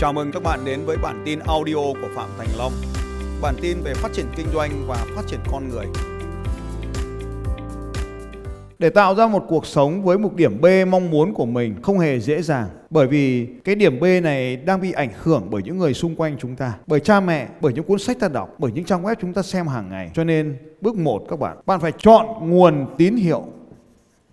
Chào mừng các bạn đến với bản tin audio của Phạm Thành Long. Bản tin về phát triển kinh doanh và phát triển con người. Để tạo ra một cuộc sống với một điểm B mong muốn của mình không hề dễ dàng bởi vì cái điểm B này đang bị ảnh hưởng bởi những người xung quanh chúng ta, bởi cha mẹ, bởi những cuốn sách ta đọc, bởi những trang web chúng ta xem hàng ngày. Cho nên bước 1 các bạn, bạn phải chọn nguồn tín hiệu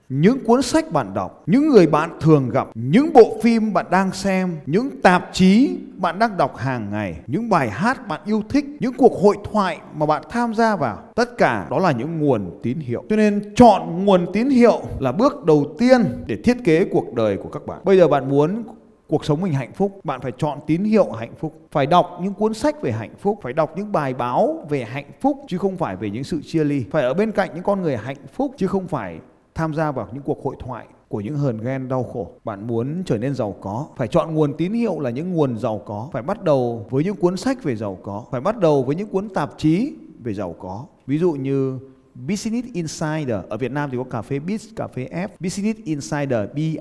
những cuốn sách bạn đọc, những người bạn thường gặp, những bộ phim bạn đang xem, những tạp chí bạn đang đọc hàng ngày, những bài hát bạn yêu thích, những cuộc hội thoại mà bạn tham gia vào, tất cả đó là những nguồn tín hiệu. Cho nên chọn nguồn tín hiệu là bước đầu tiên để thiết kế cuộc đời của các bạn. Bây giờ bạn muốn cuộc sống mình hạnh phúc bạn phải chọn tín hiệu hạnh phúc phải đọc những cuốn sách về hạnh phúc phải đọc những bài báo về hạnh phúc chứ không phải về những sự chia ly phải ở bên cạnh những con người hạnh phúc chứ không phải tham gia vào những cuộc hội thoại của những hờn ghen đau khổ. Bạn muốn trở nên giàu có, phải chọn nguồn tín hiệu là những nguồn giàu có, phải bắt đầu với những cuốn sách về giàu có, phải bắt đầu với những cuốn tạp chí về giàu có. Ví dụ như Business Insider, ở Việt Nam thì có cà phê Biz, cà phê F, Business Insider, BI,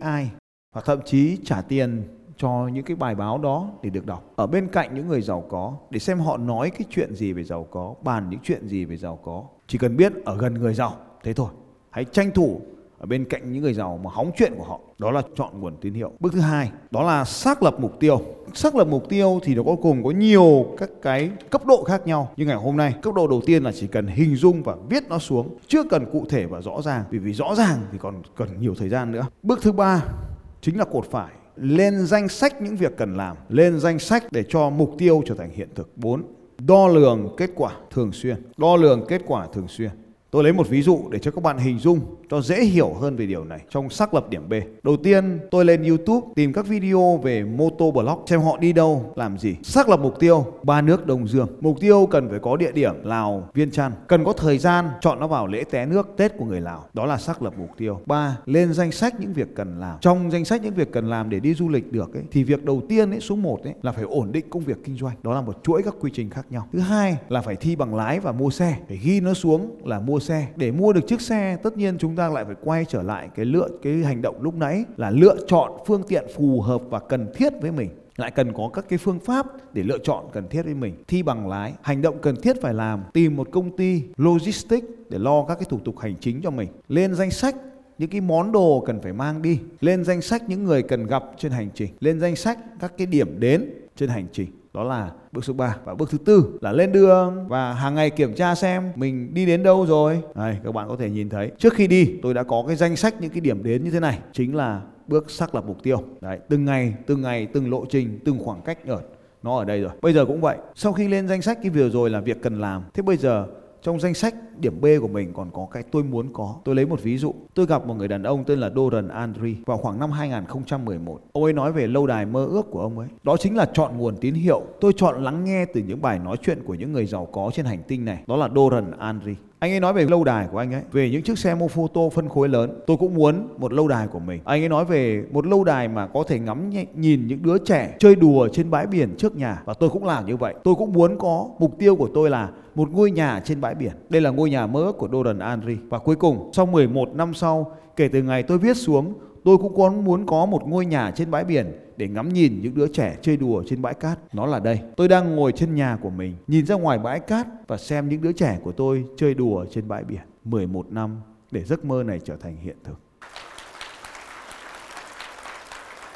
hoặc thậm chí trả tiền cho những cái bài báo đó để được đọc ở bên cạnh những người giàu có để xem họ nói cái chuyện gì về giàu có bàn những chuyện gì về giàu có chỉ cần biết ở gần người giàu thế thôi hãy tranh thủ ở bên cạnh những người giàu mà hóng chuyện của họ. Đó là chọn nguồn tín hiệu. Bước thứ hai, đó là xác lập mục tiêu. Xác lập mục tiêu thì nó có cùng có nhiều các cái cấp độ khác nhau. Như ngày hôm nay, cấp độ đầu tiên là chỉ cần hình dung và viết nó xuống. Chưa cần cụ thể và rõ ràng, vì vì rõ ràng thì còn cần nhiều thời gian nữa. Bước thứ ba chính là cột phải. Lên danh sách những việc cần làm. Lên danh sách để cho mục tiêu trở thành hiện thực. 4 đo lường kết quả thường xuyên. Đo lường kết quả thường xuyên. Tôi lấy một ví dụ để cho các bạn hình dung cho dễ hiểu hơn về điều này trong xác lập điểm B. Đầu tiên, tôi lên YouTube tìm các video về motoblog xem họ đi đâu, làm gì. Xác lập mục tiêu ba nước Đông Dương. Mục tiêu cần phải có địa điểm Lào, Viên Chăn. Cần có thời gian chọn nó vào lễ té nước Tết của người Lào. Đó là xác lập mục tiêu. Ba, lên danh sách những việc cần làm. Trong danh sách những việc cần làm để đi du lịch được ấy, thì việc đầu tiên ấy, số 1 ấy, là phải ổn định công việc kinh doanh. Đó là một chuỗi các quy trình khác nhau. Thứ hai là phải thi bằng lái và mua xe. Phải ghi nó xuống là mua xe. Để mua được chiếc xe, tất nhiên chúng ta lại phải quay trở lại cái lựa cái hành động lúc nãy là lựa chọn phương tiện phù hợp và cần thiết với mình. Lại cần có các cái phương pháp để lựa chọn cần thiết với mình. Thi bằng lái hành động cần thiết phải làm tìm một công ty logistics để lo các cái thủ tục hành chính cho mình. Lên danh sách những cái món đồ cần phải mang đi. Lên danh sách những người cần gặp trên hành trình. Lên danh sách các cái điểm đến trên hành trình đó là bước số 3 và bước thứ tư là lên đường. Và hàng ngày kiểm tra xem mình đi đến đâu rồi. Đây các bạn có thể nhìn thấy, trước khi đi, tôi đã có cái danh sách những cái điểm đến như thế này, chính là bước xác lập mục tiêu. Đấy, từng ngày từng ngày, từng lộ trình, từng khoảng cách ở, nó ở đây rồi. Bây giờ cũng vậy, sau khi lên danh sách cái vừa rồi là việc cần làm, thế bây giờ trong danh sách điểm B của mình còn có cái tôi muốn có. Tôi lấy một ví dụ. Tôi gặp một người đàn ông tên là Doran Andri vào khoảng năm 2011. Ông ấy nói về lâu đài mơ ước của ông ấy. Đó chính là chọn nguồn tín hiệu. Tôi chọn lắng nghe từ những bài nói chuyện của những người giàu có trên hành tinh này. Đó là Doran Andri. Anh ấy nói về lâu đài của anh ấy, về những chiếc xe mô photo phân khối lớn. Tôi cũng muốn một lâu đài của mình. Anh ấy nói về một lâu đài mà có thể ngắm nhìn những đứa trẻ chơi đùa trên bãi biển trước nhà và tôi cũng làm như vậy. Tôi cũng muốn có mục tiêu của tôi là một ngôi nhà trên bãi biển. Đây là ngôi nhà mơ ước của Doran Andri. Và cuối cùng, sau 11 năm sau, kể từ ngày tôi viết xuống, tôi cũng có muốn có một ngôi nhà trên bãi biển để ngắm nhìn những đứa trẻ chơi đùa trên bãi cát. Nó là đây. Tôi đang ngồi trên nhà của mình, nhìn ra ngoài bãi cát và xem những đứa trẻ của tôi chơi đùa trên bãi biển. 11 năm để giấc mơ này trở thành hiện thực.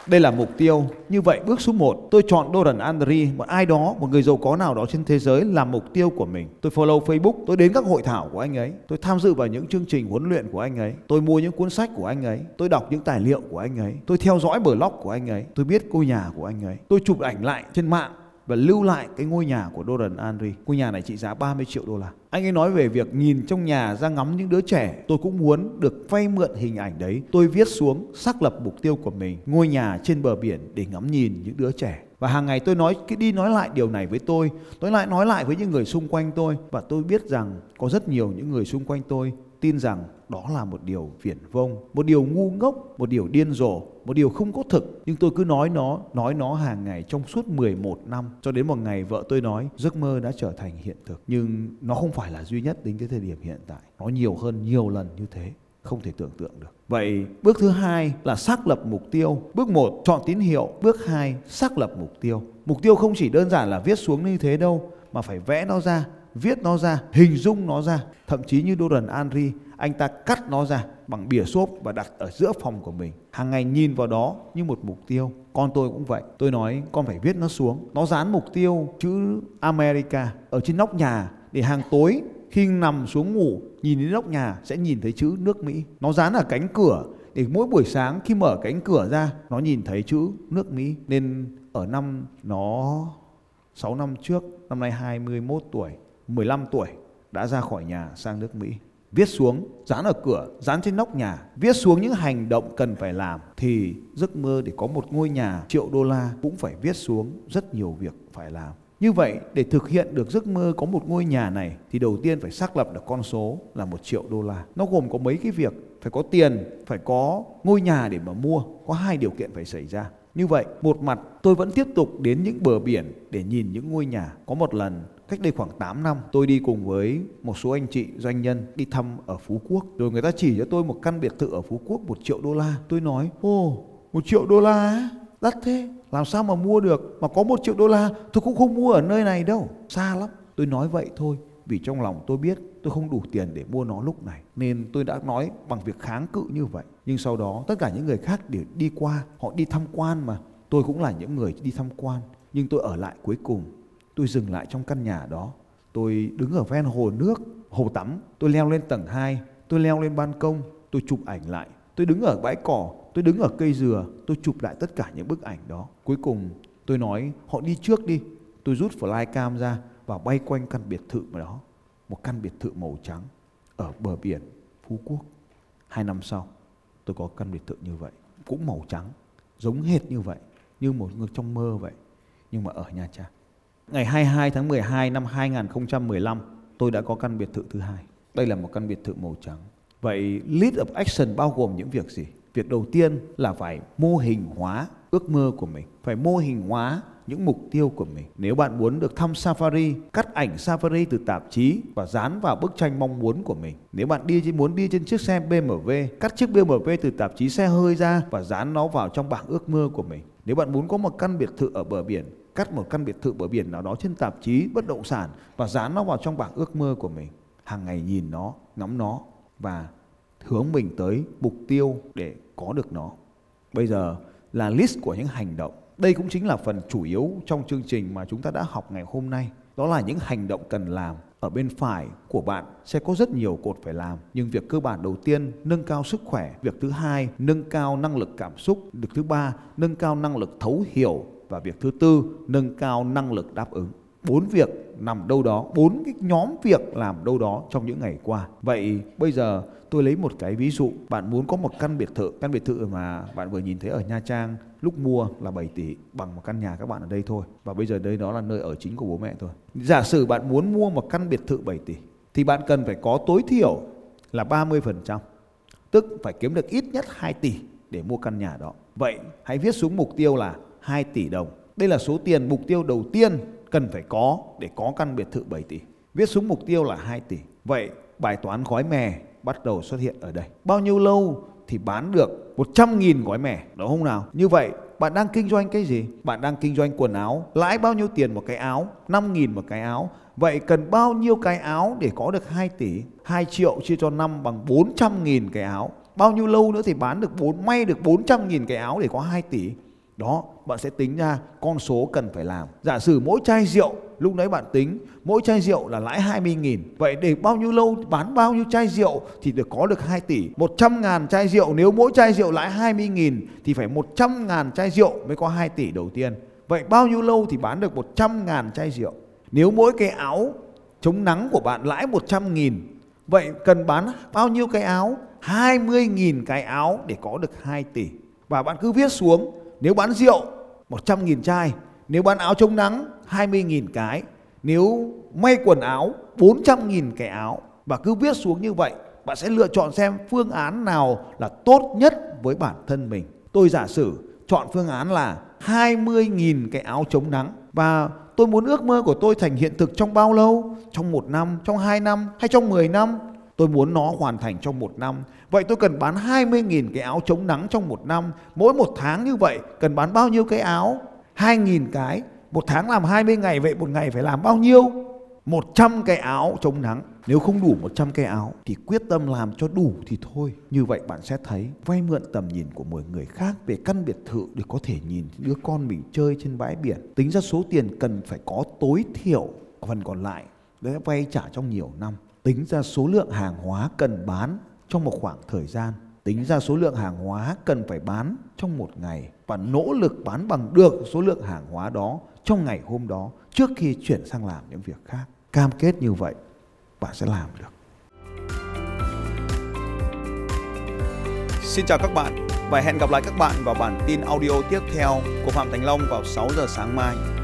Đây là mục tiêu. Như vậy bước số 1, tôi chọn Doran Andri, một ai đó, một người giàu có nào đó trên thế giới làm mục tiêu của mình. Tôi follow Facebook, tôi đến các hội thảo của anh ấy, tôi tham dự vào những chương trình huấn luyện của anh ấy, tôi mua những cuốn sách của anh ấy, tôi đọc những tài liệu của anh ấy, tôi theo dõi blog của anh ấy, tôi biết cô nhà của anh ấy, tôi chụp ảnh lại trên mạng và lưu lại cái ngôi nhà của Doran Andri. Ngôi nhà này trị giá 30 triệu đô la. Anh ấy nói về việc nhìn trong nhà ra ngắm những đứa trẻ. Tôi cũng muốn được vay mượn hình ảnh đấy. Tôi viết xuống, xác lập mục tiêu của mình. Ngôi nhà trên bờ biển để ngắm nhìn những đứa trẻ. Và hàng ngày tôi nói, cái đi nói lại điều này với tôi. Tôi lại nói lại với những người xung quanh tôi. Và tôi biết rằng có rất nhiều những người xung quanh tôi tin rằng đó là một điều viển vông, một điều ngu ngốc, một điều điên rồ, một điều không có thực. Nhưng tôi cứ nói nó, nói nó hàng ngày trong suốt 11 năm cho đến một ngày vợ tôi nói giấc mơ đã trở thành hiện thực. Nhưng nó không phải là duy nhất đến cái thời điểm hiện tại. Nó nhiều hơn nhiều lần như thế. không thể tưởng tượng được. Vậy bước thứ hai là xác lập mục tiêu. Bước một chọn tín hiệu. Bước hai xác lập mục tiêu. Mục tiêu không chỉ đơn giản là viết xuống như thế đâu mà phải vẽ nó ra, viết nó ra, hình dung nó ra. Thậm chí như Doran anri anh ta cắt nó ra bằng bìa xốp và đặt ở giữa phòng của mình. Hàng ngày nhìn vào đó như một mục tiêu. Con tôi cũng vậy. Tôi nói con phải viết nó xuống. Nó dán mục tiêu chữ America ở trên nóc nhà để hàng tối khi nằm xuống ngủ nhìn đến nóc nhà sẽ nhìn thấy chữ nước Mỹ. Nó dán ở cánh cửa để mỗi buổi sáng khi mở cánh cửa ra nó nhìn thấy chữ nước Mỹ. Nên ở năm nó 6 năm trước, năm nay 21 tuổi, 15 tuổi đã ra khỏi nhà sang nước Mỹ. Viết xuống, dán ở cửa, dán trên nóc nhà, viết xuống những hành động cần phải làm thì giấc mơ để có một ngôi nhà triệu đô la cũng phải viết xuống rất nhiều việc phải làm. Như vậy để thực hiện được giấc mơ có một ngôi nhà này thì đầu tiên phải xác lập được con số là một triệu đô la. Nó gồm có mấy cái việc phải có tiền, phải có ngôi nhà để mà mua, có hai điều kiện phải xảy ra. Như vậy, một mặt tôi vẫn tiếp tục đến những bờ biển để nhìn những ngôi nhà. Có một lần cách đây khoảng 8 năm tôi đi cùng với một số anh chị doanh nhân đi thăm ở Phú Quốc. Rồi người ta chỉ cho tôi một căn biệt thự ở Phú Quốc một triệu đô la. Tôi nói, ô, một triệu đô la đắt thế. Làm sao mà mua được? Mà có một triệu đô la tôi cũng không mua ở nơi này đâu. Xa lắm. Tôi nói vậy thôi vì trong lòng tôi biết tôi không đủ tiền để mua nó lúc này. Nên tôi đã nói bằng việc kháng cự như vậy. Nhưng sau đó tất cả những người khác đều đi qua họ đi tham quan mà. Tôi cũng là những người đi tham quan nhưng tôi ở lại cuối cùng tôi dừng lại trong căn nhà đó. Tôi đứng ở ven hồ nước, hồ tắm. Tôi leo lên tầng 2 tôi leo lên ban công, tôi chụp ảnh lại. Tôi đứng ở bãi cỏ, tôi đứng ở cây dừa, tôi chụp lại tất cả những bức ảnh đó. Cuối cùng, tôi nói, họ đi trước đi. Tôi rút flycam ra và bay quanh căn biệt thự mà đó, một căn biệt thự màu trắng ở bờ biển phú quốc. Hai năm sau, tôi có căn biệt thự như vậy, cũng màu trắng, giống hệt như vậy, như một người trong mơ vậy. Nhưng mà ở Nha Trang ngày 22 tháng 12 năm 2015 tôi đã có căn biệt thự thứ hai đây là một căn biệt thự màu trắng vậy lead of action bao gồm những việc gì việc đầu tiên là phải mô hình hóa ước mơ của mình phải mô hình hóa những mục tiêu của mình. Nếu bạn muốn được thăm safari, cắt ảnh safari từ tạp chí và dán vào bức tranh mong muốn của mình. Nếu bạn đi muốn đi trên chiếc xe BMW, cắt chiếc BMW từ tạp chí xe hơi ra và dán nó vào trong bảng ước mơ của mình. Nếu bạn muốn có một căn biệt thự ở bờ biển, cắt một căn biệt thự bờ biển nào đó trên tạp chí bất động sản và dán nó vào trong bảng ước mơ của mình. Hàng ngày nhìn nó, ngắm nó và hướng mình tới mục tiêu để có được nó. Bây giờ là list của những hành động. Đây cũng chính là phần chủ yếu trong chương trình mà chúng ta đã học ngày hôm nay. Đó là những hành động cần làm. Ở bên phải của bạn sẽ có rất nhiều cột phải làm. Nhưng việc cơ bản đầu tiên, nâng cao sức khỏe. Việc thứ hai, nâng cao năng lực cảm xúc. Việc thứ ba, nâng cao năng lực thấu hiểu. Và việc thứ tư, nâng cao năng lực đáp ứng. Bốn việc nằm đâu đó bốn cái nhóm việc làm đâu đó trong những ngày qua. Vậy bây giờ tôi lấy một cái ví dụ. Bạn muốn có một căn biệt thự căn biệt thự mà bạn vừa nhìn thấy ở nha trang lúc mua là 7 tỷ bằng một căn nhà các bạn ở đây thôi. Và bây giờ đây đó là nơi ở chính của bố mẹ thôi giả sử bạn muốn mua một căn biệt thự 7 tỷ thì bạn cần phải có tối thiểu là 30% tức phải kiếm được ít nhất 2 tỷ để mua căn nhà đó. Vậy hãy viết xuống mục tiêu là 2 tỷ đồng đây là số tiền mục tiêu đầu tiên cần phải có để có căn biệt thự 7 tỷ. Viết xuống mục tiêu là 2 tỷ. Vậy bài toán gói mè bắt đầu xuất hiện ở đây. Bao nhiêu lâu thì bán được 100.000 gói mè, đúng không nào? Như vậy bạn đang kinh doanh cái gì? Bạn đang kinh doanh quần áo, lãi bao nhiêu tiền một cái áo? 5.000 một cái áo. Vậy cần bao nhiêu cái áo để có được 2 tỷ? 2 triệu chia cho 5 bằng 400.000 cái áo. Bao nhiêu lâu nữa thì bán được 4 may được 400.000 cái áo để có 2 tỷ? Đó, bạn sẽ tính ra con số cần phải làm. Giả sử mỗi chai rượu, lúc đấy bạn tính mỗi chai rượu là lãi 20 nghìn. Vậy để bao nhiêu lâu bán bao nhiêu chai rượu thì được có được 2 tỷ. 100 ngàn chai rượu, nếu mỗi chai rượu lãi 20 nghìn thì phải 100 ngàn chai rượu mới có 2 tỷ đầu tiên. Vậy bao nhiêu lâu thì bán được 100 ngàn chai rượu? Nếu mỗi cái áo chống nắng của bạn lãi 100 nghìn Vậy cần bán bao nhiêu cái áo? 20.000 cái áo để có được 2 tỷ. Và bạn cứ viết xuống nếu bán rượu 100.000 chai, nếu bán áo chống nắng 20.000 cái, nếu may quần áo 400.000 cái áo và cứ viết xuống như vậy, bạn sẽ lựa chọn xem phương án nào là tốt nhất với bản thân mình. Tôi giả sử chọn phương án là 20.000 cái áo chống nắng và tôi muốn ước mơ của tôi thành hiện thực trong bao lâu? Trong một năm, trong 2 năm hay trong 10 năm? Tôi muốn nó hoàn thành trong một năm. Vậy tôi cần bán 20.000 cái áo chống nắng trong một năm. Mỗi một tháng như vậy, cần bán bao nhiêu cái áo? 2.000 cái. Một tháng làm 20 ngày, vậy một ngày phải làm bao nhiêu? 100 cái áo chống nắng. Nếu không đủ 100 cái áo, thì quyết tâm làm cho đủ thì thôi. Như vậy bạn sẽ thấy, vay mượn tầm nhìn của một người khác về căn biệt thự để có thể nhìn đứa con mình chơi trên bãi biển. Tính ra số tiền cần phải có tối thiểu phần còn lại để vay trả trong nhiều năm. Tính ra số lượng hàng hóa cần bán trong một khoảng thời gian. Tính ra số lượng hàng hóa cần phải bán trong một ngày và nỗ lực bán bằng được số lượng hàng hóa đó trong ngày hôm đó trước khi chuyển sang làm những việc khác. Cam kết như vậy, bạn sẽ làm được. Xin chào các bạn và hẹn gặp lại các bạn vào bản tin audio tiếp theo của Phạm Thành Long vào 6 giờ sáng mai.